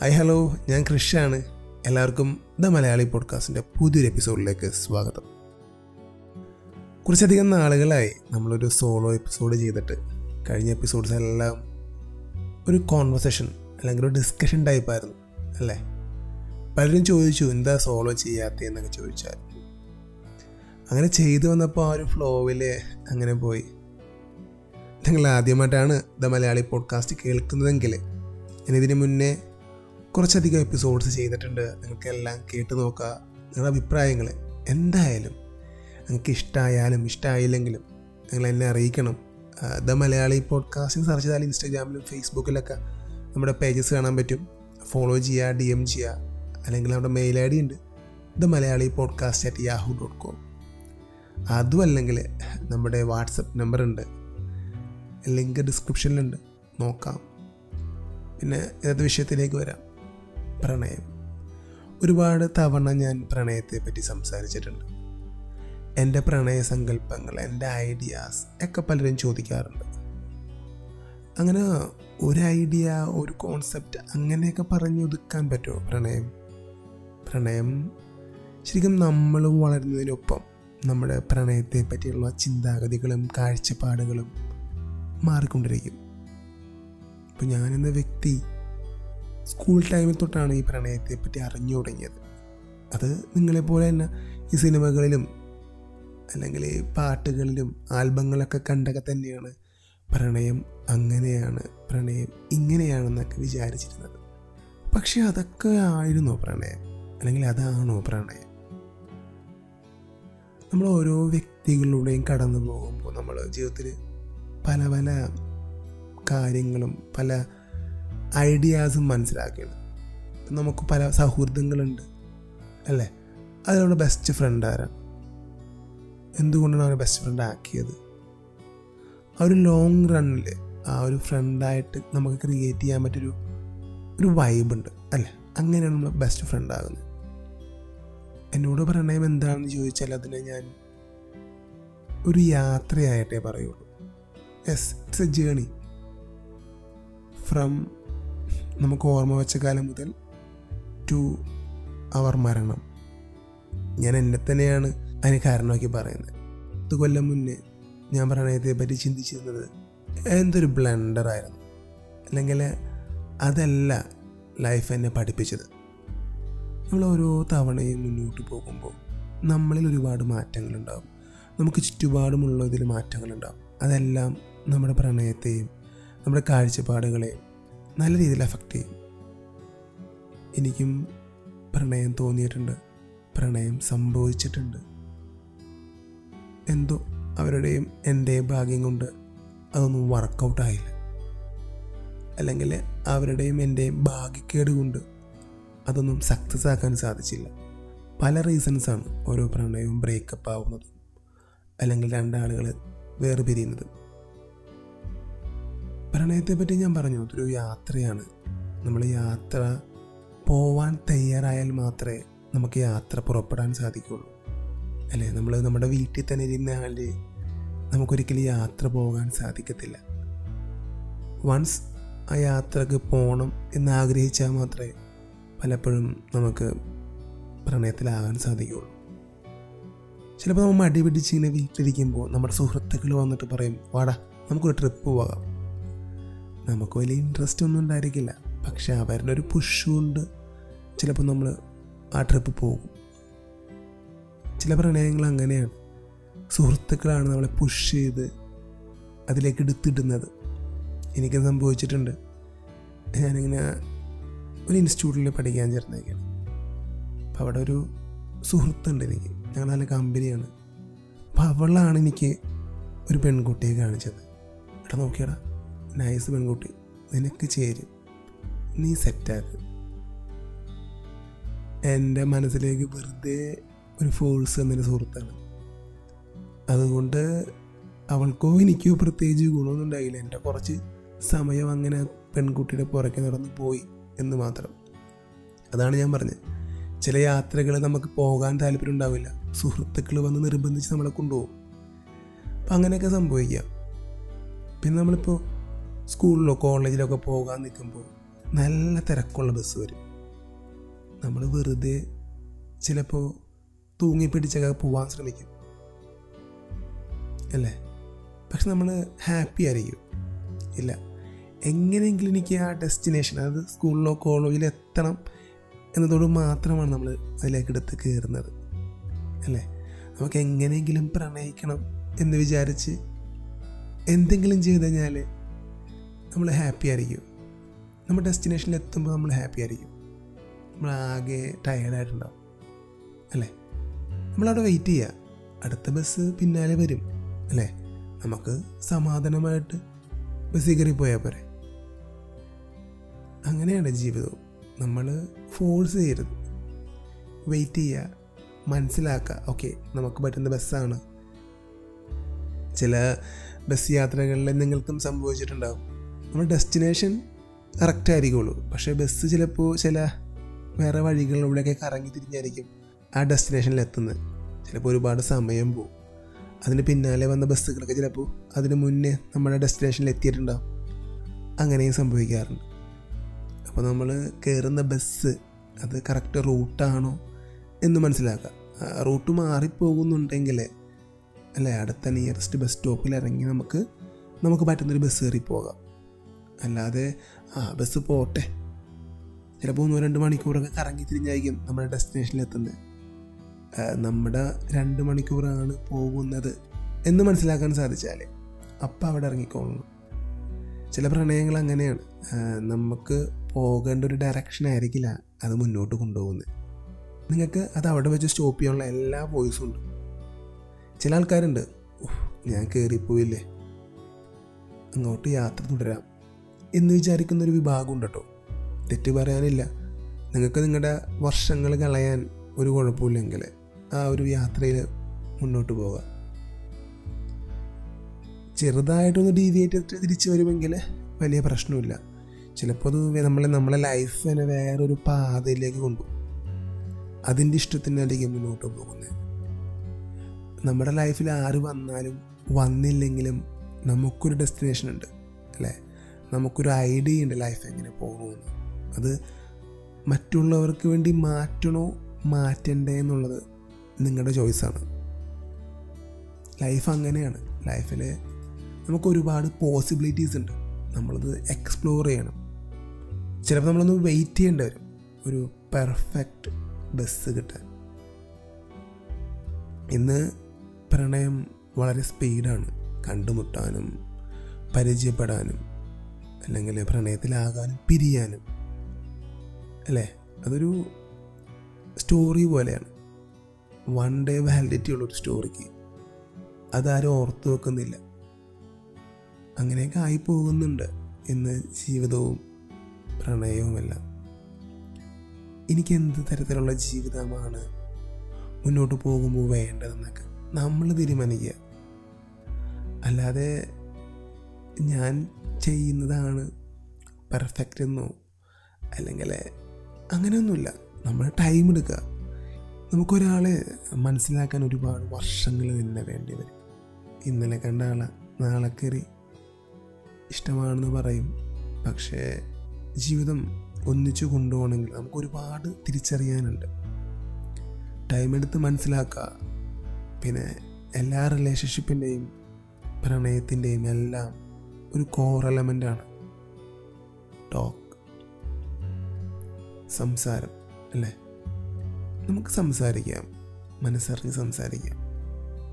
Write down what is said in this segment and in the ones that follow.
Hi hello ഞാൻ കൃഷാണ് എല്ലാവർക്കും the Malayali പോഡ്കാസ്റ്റിന്റെ പുതിയൊരു എപ്പിസോഡിലേക്ക് സ്വാഗതം. കുറച്ചധികം നാളുകളായി നമ്മളൊരു സോളോ എപ്പിസോഡ് ചെയ്തിട്ട് കഴിഞ്ഞ എപ്പിസോഡ്സ് എല്ലാം ഒരു കോൺവെർസേഷൻ അല്ലെങ്കിൽ ഒരു ഡിസ്കഷൻ ടൈപ്പായിരുന്നു അല്ലേ? പലരും ചോദിച്ചു എന്താ സോളോ ചെയ്യാത്തതെന്നൊക്കെ ചോദിച്ചാൽ അങ്ങനെ ചെയ്തു വന്നപ്പോൾ ആ ഒരു ഫ്ലോവിൽ അങ്ങനെ പോയി. നിങ്ങൾ ആദ്യമായിട്ടാണ് ദ മലയാളി പോഡ്കാസ്റ്റ് കേൾക്കുന്നതെങ്കിൽ ഞാനിതിന് മുന്നേ കുറച്ചധികം എപ്പിസോഡ്സ് ചെയ്തിട്ടുണ്ട്. നിങ്ങൾക്കെല്ലാം കേട്ട് നോക്കുക. നിങ്ങളുടെ അഭിപ്രായങ്ങൾ എന്തായാലും നിങ്ങൾക്ക് ഇഷ്ടമായാലും ഇഷ്ടമായില്ലെങ്കിലും നിങ്ങൾ എന്നെ അറിയിക്കണം. ദ മലയാളി പോഡ്കാസ്റ്റിംഗ് സെർച്ച് ചെയ്താൽ ഇൻസ്റ്റാഗ്രാമിലും ഫേസ്ബുക്കിലൊക്കെ നമ്മുടെ പേജസ് കാണാൻ പറ്റും. ഫോളോ ചെയ്യുക ഡി എം ചെയ്യുക. അല്ലെങ്കിൽ നമ്മുടെ മെയിൽ ഐ ഡി ഉണ്ട്. The Malayali podcast at Yahoo dot com അതും അല്ലെങ്കിൽ നമ്മുടെ വാട്സപ്പ് നമ്പർ ഉണ്ട്. ലിങ്ക് ഡിസ്ക്രിപ്ഷനിലുണ്ട് നോക്കാം. പിന്നെ ഏത് വിഷയത്തിലേക്ക് വരാം? പ്രണയം. ഒരുപാട് തവണ ഞാൻ പ്രണയത്തെ പറ്റി സംസാരിച്ചിട്ടുണ്ട്. എന്റെ പ്രണയ സങ്കല്പങ്ങൾ എന്റെ ഐഡിയാസ് ഒക്കെ പലരും ചോദിക്കാറുണ്ട്. അങ്ങനെ ഒരു ഐഡിയ ഒരു കോൺസെപ്റ്റ് അങ്ങനെയൊക്കെ പറഞ്ഞു ഒതുക്കാൻ പറ്റുമോ പ്രണയം? പ്രണയം ശരിക്കും നമ്മൾ വളരുന്നതിനൊപ്പം നമ്മുടെ പ്രണയത്തെ പറ്റിയുള്ള ചിന്താഗതികളും കാഴ്ചപ്പാടുകളും മാറിക്കൊണ്ടിരിക്കും. ഇപ്പം ഞാനെന്ന വ്യക്തി സ്കൂൾ ടൈമിൽ തൊട്ടാണ് ഈ പ്രണയത്തെപ്പറ്റി അറിഞ്ഞു തുടങ്ങിയത്. അത് നിങ്ങളെപ്പോലെ തന്നെ ഈ സിനിമകളിലും അല്ലെങ്കിൽ പാട്ടുകളിലും ആൽബങ്ങളൊക്കെ കണ്ടൊക്കെ തന്നെയാണ് പ്രണയം അങ്ങനെയാണ് പ്രണയം ഇങ്ങനെയാണെന്നൊക്കെ വിചാരിച്ചിരുന്നത്. പക്ഷെ അതൊക്കെ ആയിരുന്നോ പ്രണയം? അല്ലെങ്കിൽ അതാണോ പ്രണയം? നമ്മൾ ഓരോ വ്യക്തികളിലൂടെയും കടന്നു പോകുമ്പോൾ നമ്മൾ ജീവിതത്തിൽ പല പല കാര്യങ്ങളും പല ഐഡിയാസും മനസ്സിലാക്കിയത്. നമുക്ക് പല സൗഹൃദങ്ങളുണ്ട് അല്ലേ? അതിലവിടെ ബെസ്റ്റ് ഫ്രണ്ട് ആരാണ് എന്തുകൊണ്ടാണ് അവനെ ബെസ്റ്റ് ഫ്രണ്ട് ആക്കിയത്? ആ ഒരു ലോങ് റണ്ണിൽ ആ ഒരു ഫ്രണ്ടായിട്ട് നമുക്ക് ക്രിയേറ്റ് ചെയ്യാൻ പറ്റൊരു ഒരു വൈബുണ്ട് അല്ലേ? അങ്ങനെയാണ് നമ്മൾ ബെസ്റ്റ് ഫ്രണ്ട് ആകുന്നത്. എന്നോട് പ്രണയം എന്താണെന്ന് ചോദിച്ചാൽ അതിനെ ഞാൻ ഒരു യാത്രയായിട്ടേ പറയുള്ളൂ. Yes it's a journey from നമുക്ക് ഓർമ്മ വെച്ച കാലം മുതൽ ടു അവർ മരണം. ഞാൻ എന്നെ തന്നെയാണ് അതിന് കാരണമാക്കി പറയുന്നത്. പത്ത് കൊല്ലം മുന്നേ ഞാൻ പ്രണയത്തെ പറ്റി ചിന്തിച്ചിരുന്നത് എന്തൊരു ബ്ലണ്ടറായിരുന്നു അല്ലെങ്കിൽ അതല്ല ലൈഫ് എന്നെ പഠിപ്പിച്ചത്. നമ്മൾ ഓരോ തവണയും മുന്നോട്ട് പോകുമ്പോൾ നമ്മളിൽ ഒരുപാട് മാറ്റങ്ങളുണ്ടാകും നമുക്ക് ചുറ്റുപാടുമുള്ളതിൽ മാറ്റങ്ങളുണ്ടാകും അതെല്ലാം നമ്മുടെ പ്രണയത്തെയും നമ്മുടെ കാഴ്ചപ്പാടുകളെയും നല്ല രീതിയിൽ അഫക്റ്റ് ചെയ്യും. എനിക്കും പ്രണയം തോന്നിയിട്ടുണ്ട്. പ്രണയം സംഭവിച്ചിട്ടുണ്ട്. എന്തോ അവരുടെയും എന്റെ ഭാഗ്യം കൊണ്ട് അതൊന്നും വർക്കൗട്ടായില്ല അല്ലെങ്കിൽ അവരുടെയും എന്റെ ഭാഗ്യക്കേട് കൊണ്ട് അതൊന്നും സക്സസ് ആക്കാൻ സാധിച്ചില്ല. പല റീസൺസാണ് ഓരോ പ്രണയവും ബ്രേക്കപ്പ് ആവുന്നതും അല്ലെങ്കിൽ രണ്ടാളുകൾ വേർപിരിയുന്നതും. പ്രണയത്തെ പറ്റി ഞാൻ പറഞ്ഞു. അതൊരു യാത്രയാണ്. നമ്മൾ യാത്ര പോവാൻ തയ്യാറായാൽ മാത്രമേ നമുക്ക് യാത്ര പുറപ്പെടാൻ സാധിക്കുള്ളൂ. അല്ലേ? നമ്മൾ നമ്മുടെ വീട്ടിൽ തന്നെ ഇരുന്നാൽ നമുക്കൊരിക്കലും യാത്ര പോകാൻ സാധിക്കത്തില്ല. വൺസ് ആ യാത്രയ്ക്ക് പോകണം എന്ന് ആഗ്രഹിച്ചാൽ മാത്രമേ പലപ്പോഴും നമുക്ക് പ്രണയത്തിലാകാൻ സാധിക്കുകയുള്ളൂ ചിലപ്പോൾ നമ്മൾ മടി പിടിച്ച് ഇങ്ങനെ വീട്ടിലിരിക്കുമ്പോൾ നമ്മുടെ സുഹൃത്തുക്കൾ വന്നിട്ട് പറയും വാടാ നമുക്കൊരു ട്രിപ്പ് പോകാം. നമുക്ക് വലിയ ഇൻട്രസ്റ്റ് ഒന്നും ഉണ്ടായിരിക്കില്ല. പക്ഷെ അവരുടെ ഒരു പുഷ് കൊണ്ട് ചിലപ്പോൾ നമ്മൾ ആ ട്രിപ്പ് പോകും. ചില പ്രണയങ്ങൾ അങ്ങനെയാണ്. സുഹൃത്തുക്കളാണ് നമ്മളെ പുഷ് ചെയ്ത് അതിലേക്ക് എടുത്തിടുന്നത്. എനിക്ക് സംഭവിച്ചിട്ടുണ്ട്. ഞാനിങ്ങനെ ഒരു ഇൻസ്റ്റിറ്റ്യൂട്ടിൽ പഠിക്കാൻ ചേർന്നേക്കാണ്. അപ്പോൾ അവിടെ ഒരു സുഹൃത്തുണ്ട് എനിക്ക്. ഞങ്ങൾ നല്ല കമ്പനിയാണ് അപ്പോൾ അവളാണ് എനിക്ക് ഒരു പെൺകുട്ടിയെ കാണിച്ചത്. എടാ നോക്കിയടാ. നൈസ് പെൺകുട്ടി നിനക്ക് ചേരും. നീ സെറ്റാക്ക്. എന്റെ മനസ്സിലേക്ക് വെറുതെ ഒരു ഫോഴ്സ് എന്നൊരു സുഹൃത്താണ്. അതുകൊണ്ട് അവൾക്കോ എനിക്കോ പ്രത്യേകിച്ച് ഗുണമൊന്നും ഉണ്ടായില്ല. എന്റെ കുറച്ച് സമയം അങ്ങനെ പെൺകുട്ടിയുടെ പുറകെ നടന്നു പോയി എന്ന് മാത്രം. അതാണ് ഞാൻ പറഞ്ഞത്. ചില യാത്രകൾ നമുക്ക് പോകാൻ താല്പര്യം ഉണ്ടാവില്ല. സുഹൃത്തുക്കൾ വന്ന് നിർബന്ധിച്ച് നമ്മളെ കൊണ്ടുപോകും. അപ്പം അങ്ങനെയൊക്കെ സംഭവിക്കാം. പിന്നെ നമ്മളിപ്പോൾ സ്കൂളിലോ കോളേജിലൊക്കെ പോകാൻ നിൽക്കുമ്പോൾ നല്ല തിരക്കുള്ള ബസ് വരും. നമ്മൾ വെറുതെ ചിലപ്പോൾ തൂങ്ങിപ്പിടിച്ചൊക്കെ പോകാൻ ശ്രമിക്കും. അല്ലേ? പക്ഷെ നമ്മൾ ഹാപ്പി ആയിരിക്കും. ഇല്ല. എങ്ങനെയെങ്കിലും എനിക്ക് ആ ഡെസ്റ്റിനേഷൻ അതായത് സ്കൂളിലോ കോളേജിലോ എത്തണം എന്നതോട് മാത്രമാണ് നമ്മൾ അതിലേക്ക് എടുത്ത് കയറുന്നത്. അല്ലേ? നമുക്ക് എങ്ങനെയെങ്കിലും പ്രണയിക്കണം എന്ന് വിചാരിച്ച് എന്തെങ്കിലും ചെയ്ത് കഴിഞ്ഞാൽ നമ്മൾ ഹാപ്പി ആയിരിക്കും. നമ്മൾ ഡെസ്റ്റിനേഷനിൽ എത്തുമ്പോൾ നമ്മൾ ഹാപ്പി ആയിരിക്കും. നമ്മൾ ആകെ ടയേർഡായിട്ടുണ്ടാവും അല്ലേ? നമ്മളവിടെ വെയിറ്റ് ചെയ്യുക അടുത്ത ബസ് പിന്നാലെ വരും. അല്ലേ? നമുക്ക് സമാധാനമായിട്ട് ബസ്സിൽ കയറി പോയാൽ പോരെ. അങ്ങനെയാണ് ജീവിതവും. നമ്മൾ ഫോഴ്സ് ചെയ്യരുത്. വെയിറ്റ് ചെയ്യുക മനസ്സിലാക്കുക ഓക്കെ നമുക്ക് പറ്റുന്ന ബസ്സാണ് ചില ബസ് യാത്രകളിൽ നിങ്ങൾക്കും സംഭവിച്ചിട്ടുണ്ടാവും. നമ്മുടെ ഡെസ്റ്റിനേഷൻ കറക്റ്റ് ആയിരിക്കുള്ളൂ. പക്ഷേ ബസ് ചിലപ്പോൾ ചില വേറെ വഴികളിലൂടെയൊക്കെ കറങ്ങി തിരിഞ്ഞായിരിക്കും ആ ഡെസ്റ്റിനേഷനിൽ എത്തുന്നത്. ചിലപ്പോൾ ഒരുപാട് സമയം പോകും അതിന് പിന്നാലെ വന്ന ബസ്സുകളൊക്കെ ചിലപ്പോൾ അതിന് മുന്നേ നമ്മുടെ ഡെസ്റ്റിനേഷനിൽ എത്തിയിട്ടുണ്ടാവും. അങ്ങനെയും സംഭവിക്കാറുണ്ട്. അപ്പോൾ നമ്മൾ കയറുന്ന ബസ് അത് കറക്റ്റ് റൂട്ടാണോ എന്ന് മനസ്സിലാക്കുക റൂട്ട് മാറിപ്പോകുന്നുണ്ടെങ്കിൽ അല്ലേ അടുത്ത നിയറസ്റ്റ് ബസ് സ്റ്റോപ്പിൽ ഇറങ്ങി നമുക്ക് നമുക്ക് പറ്റുന്നൊരു ബസ് കയറി പോകാം അല്ലാതെ ആ ബസ് പോട്ടെ. ചിലപ്പോൾ ഒന്നോ രണ്ട് മണിക്കൂറൊക്കെ കറങ്ങി തിരിഞ്ഞായിരിക്കും നമ്മുടെ ഡെസ്റ്റിനേഷനിൽ എത്തുന്നത്. നമ്മുടെ രണ്ട് മണിക്കൂറാണ് പോകുന്നത് എന്ന് മനസ്സിലാക്കാൻ സാധിച്ചാൽ അപ്പം അവിടെ ഇറങ്ങിക്കോളണം ചില പ്രണയങ്ങൾ അങ്ങനെയാണ്. നമുക്ക് പോകേണ്ട ഒരു ഡയറക്ഷൻ ആയിരിക്കില്ല അത് മുന്നോട്ട് കൊണ്ടുപോകുന്നത്. നിങ്ങൾക്ക് അത് അവിടെ വെച്ച് സ്റ്റോപ്പ് ചെയ്യാനുള്ള എല്ലാ വോയിസും ഉണ്ട്. ചില ആൾക്കാരുണ്ട്. "ഉഫ്, ഞാൻ കയറിപ്പോയില്ലേ അങ്ങോട്ട് യാത്ര തുടരാം. എന്ന് വിചാരിക്കുന്ന ഒരു വിഭാഗം ഉണ്ട് കേട്ടോ തെറ്റ് പറയാനില്ല. നിങ്ങൾക്ക് നിങ്ങളുടെ വർഷങ്ങൾ കളയാൻ ഒരു കുഴപ്പമില്ലെങ്കിൽ ആ ഒരു യാത്രയിൽ മുന്നോട്ട് പോവുക. ചെറുതായിട്ടൊന്ന് ഡീവിയേറ്റ് തിരിച്ചു വരുമെങ്കിൽ വലിയ പ്രശ്നമില്ല. ചിലപ്പോൾ അത് നമ്മളെ നമ്മളെ ലൈഫ് തന്നെ വേറൊരു പാതയിലേക്ക് കൊണ്ടുപോകും. അതിന്റെ ഇഷ്ടത്തിനായിരിക്കും മുന്നോട്ട് പോകുന്നത്. നമ്മുടെ ലൈഫിൽ ആര് വന്നാലും വന്നില്ലെങ്കിലും നമുക്കൊരു ഡെസ്റ്റിനേഷൻ ഉണ്ട് അല്ലേ? നമുക്കൊരു ഐഡിയ ഉണ്ട് ലൈഫ് എങ്ങനെ പോകണമെന്ന് അത് മറ്റുള്ളവർക്ക് വേണ്ടി മാറ്റണോ മാറ്റണ്ടേ എന്നുള്ളത് നിങ്ങളുടെ ചോയ്സാണ് ലൈഫ് അങ്ങനെയാണ്. ലൈഫിൽ നമുക്ക് ഒരുപാട് പോസിബിലിറ്റീസ് ഉണ്ട്. നമ്മളത് എക്സ്പ്ലോർ ചെയ്യണം. ചിലപ്പോൾ നമ്മളൊന്ന് വെയിറ്റ് ചെയ്യേണ്ടി വരും. ഒരു പെർഫെക്റ്റ് ബസ് കിട്ടാൻ. ഇന്ന് പ്രണയം വളരെ സ്പീഡാണ് കണ്ടുമുട്ടാനും പരിചയപ്പെടാനും അല്ലെങ്കിൽ പ്രണയത്തിലാകാനും പിരിയാനും. അല്ലേ? അതൊരു സ്റ്റോറി പോലെയാണ്. വൺ ഡേ വാലിഡിറ്റി ഉള്ളൊരു സ്റ്റോറിക്ക് അതാരും ഓർത്തു വെക്കുന്നില്ല. അങ്ങനെയൊക്കെ ആയി പോകുന്നുണ്ട് ഇന്ന് ജീവിതവും പ്രണയവുമെല്ലാം എനിക്ക് എന്ത് തരത്തിലുള്ള ജീവിതമാണ് മുന്നോട്ട് പോകുമ്പോൾ വേണ്ടതെന്നൊക്കെ നമ്മൾ തീരുമാനിക്കുക. അല്ലാതെ ഞാൻ ചെയ്യുന്നതാണ് പെർഫെക്റ്റ് എന്നോ? അല്ലെങ്കിൽ അങ്ങനെയൊന്നുമില്ല. നമ്മൾ ടൈം എടുക്കുക നമുക്കൊരാളെ മനസ്സിലാക്കാൻ ഒരുപാട് വർഷങ്ങൾ തന്നെ വേണ്ടി വരും. ഇന്നലെ കണ്ട ആളെ നാളെ കയറി ഇഷ്ടമാണെന്ന് പറയും. പക്ഷേ ജീവിതം ഒന്നിച്ചു കൊണ്ടുപോകണമെങ്കിൽ നമുക്ക് ഒരുപാട് തിരിച്ചറിയാനുണ്ട്. ടൈം എടുത്ത് മനസ്സിലാക്കുക പിന്നെ എല്ലാ റിലേഷൻഷിപ്പിന്റെയും പ്രണയത്തിന്റെയും എല്ലാം ഒരു കോർ എലമെന്റാണ് ടോക്ക് സംസാരം അല്ലേ? നമുക്ക് സംസാരിക്കാം. മനസ്സറിഞ്ഞ് സംസാരിക്കാം.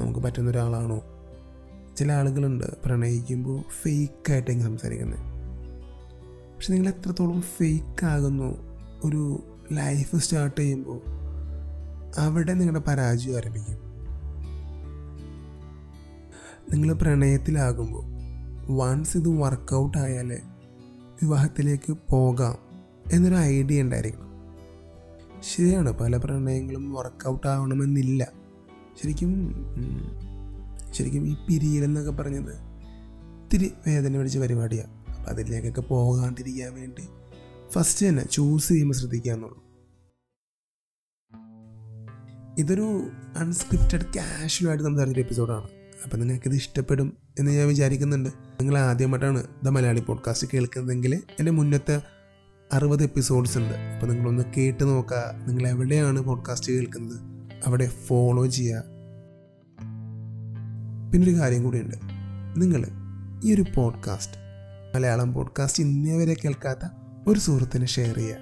നമുക്ക് പറ്റുന്ന ഒരാളാണോ? ചില ആളുകളുണ്ട് പ്രണയിക്കുമ്പോൾ ഫേക്കായിട്ടെങ്കിൽ സംസാരിക്കുന്നത് പക്ഷെ നിങ്ങൾ എത്രത്തോളം ഫേക്ക് ആകുന്നു? ഒരു ലൈഫ് സ്റ്റാർട്ട് ചെയ്യുമ്പോൾ അവിടെ നിങ്ങളുടെ പരാജയം ആരംഭിക്കും. നിങ്ങൾ പ്രണയത്തിലാകുമ്പോൾ വൺസ് ഇത് വർക്കൗട്ട് ആയാൽ വിവാഹത്തിലേക്ക് പോകാം എന്നൊരു ഐഡിയ ഉണ്ടായിരിക്കണം. ശരിയാണ് പല പ്രണയങ്ങളും വർക്കൗട്ട് ആവണമെന്നില്ല. ശരിക്കും ശരിക്കും ഈ പിരിയലെന്നൊക്കെ പറഞ്ഞത് ഇത്തിരി വേദന പിടിച്ച പരിപാടിയാണ് അപ്പോൾ അതിലേക്കൊക്കെ പോകാണ്ടിരിക്കാൻ വേണ്ടി ഫസ്റ്റ് തന്നെ ചൂസ് ചെയ്യുമ്പോൾ ശ്രദ്ധിക്കുക എന്നുള്ളൂ ഇതൊരു അൺസ്ക്രിപ്റ്റഡ് കാഷ്വലായിട്ട് സംസാരിച്ചൊരു എപ്പിസോഡാണ് അപ്പം നിങ്ങൾക്കിത് ഇഷ്ടപ്പെടും എന്ന് ഞാൻ വിചാരിക്കുന്നുണ്ട്. നിങ്ങൾ ആദ്യമായിട്ടാണ് ദ മലയാളി പോഡ്കാസ്റ്റ് കേൾക്കുന്നതെങ്കിൽ എന്റെ മുന്നത്തെ അറുപത് എപ്പിസോഡ്സ് ഉണ്ട്. അപ്പോൾ നിങ്ങളൊന്ന് കേട്ട് നോക്കുക. നിങ്ങൾ എവിടെയാണ് പോഡ്കാസ്റ്റ് കേൾക്കുന്നത്? അവിടെ ഫോളോ ചെയ്യുക. പിന്നെ ഒരു കാര്യം കൂടിയുണ്ട്. നിങ്ങൾ ഈ ഒരു പോഡ്കാസ്റ്റ് മലയാളം പോഡ്കാസ്റ്റ് ഇന്നേ വരെ കേൾക്കാത്ത ഒരു സുഹൃത്തിന് ഷെയർ ചെയ്യുക.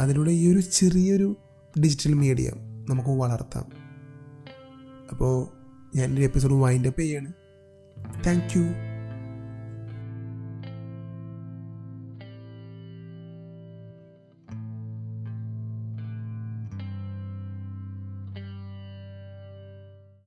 അതിലൂടെ ഈ ഒരു ചെറിയൊരു ഡിജിറ്റൽ മീഡിയ നമുക്ക് വളർത്താം. അപ്പോൾ ഞാൻ ഒരു എപ്പിസോഡ് വൈൻഡപ്പ് ചെയ്യാണ്. Thank you.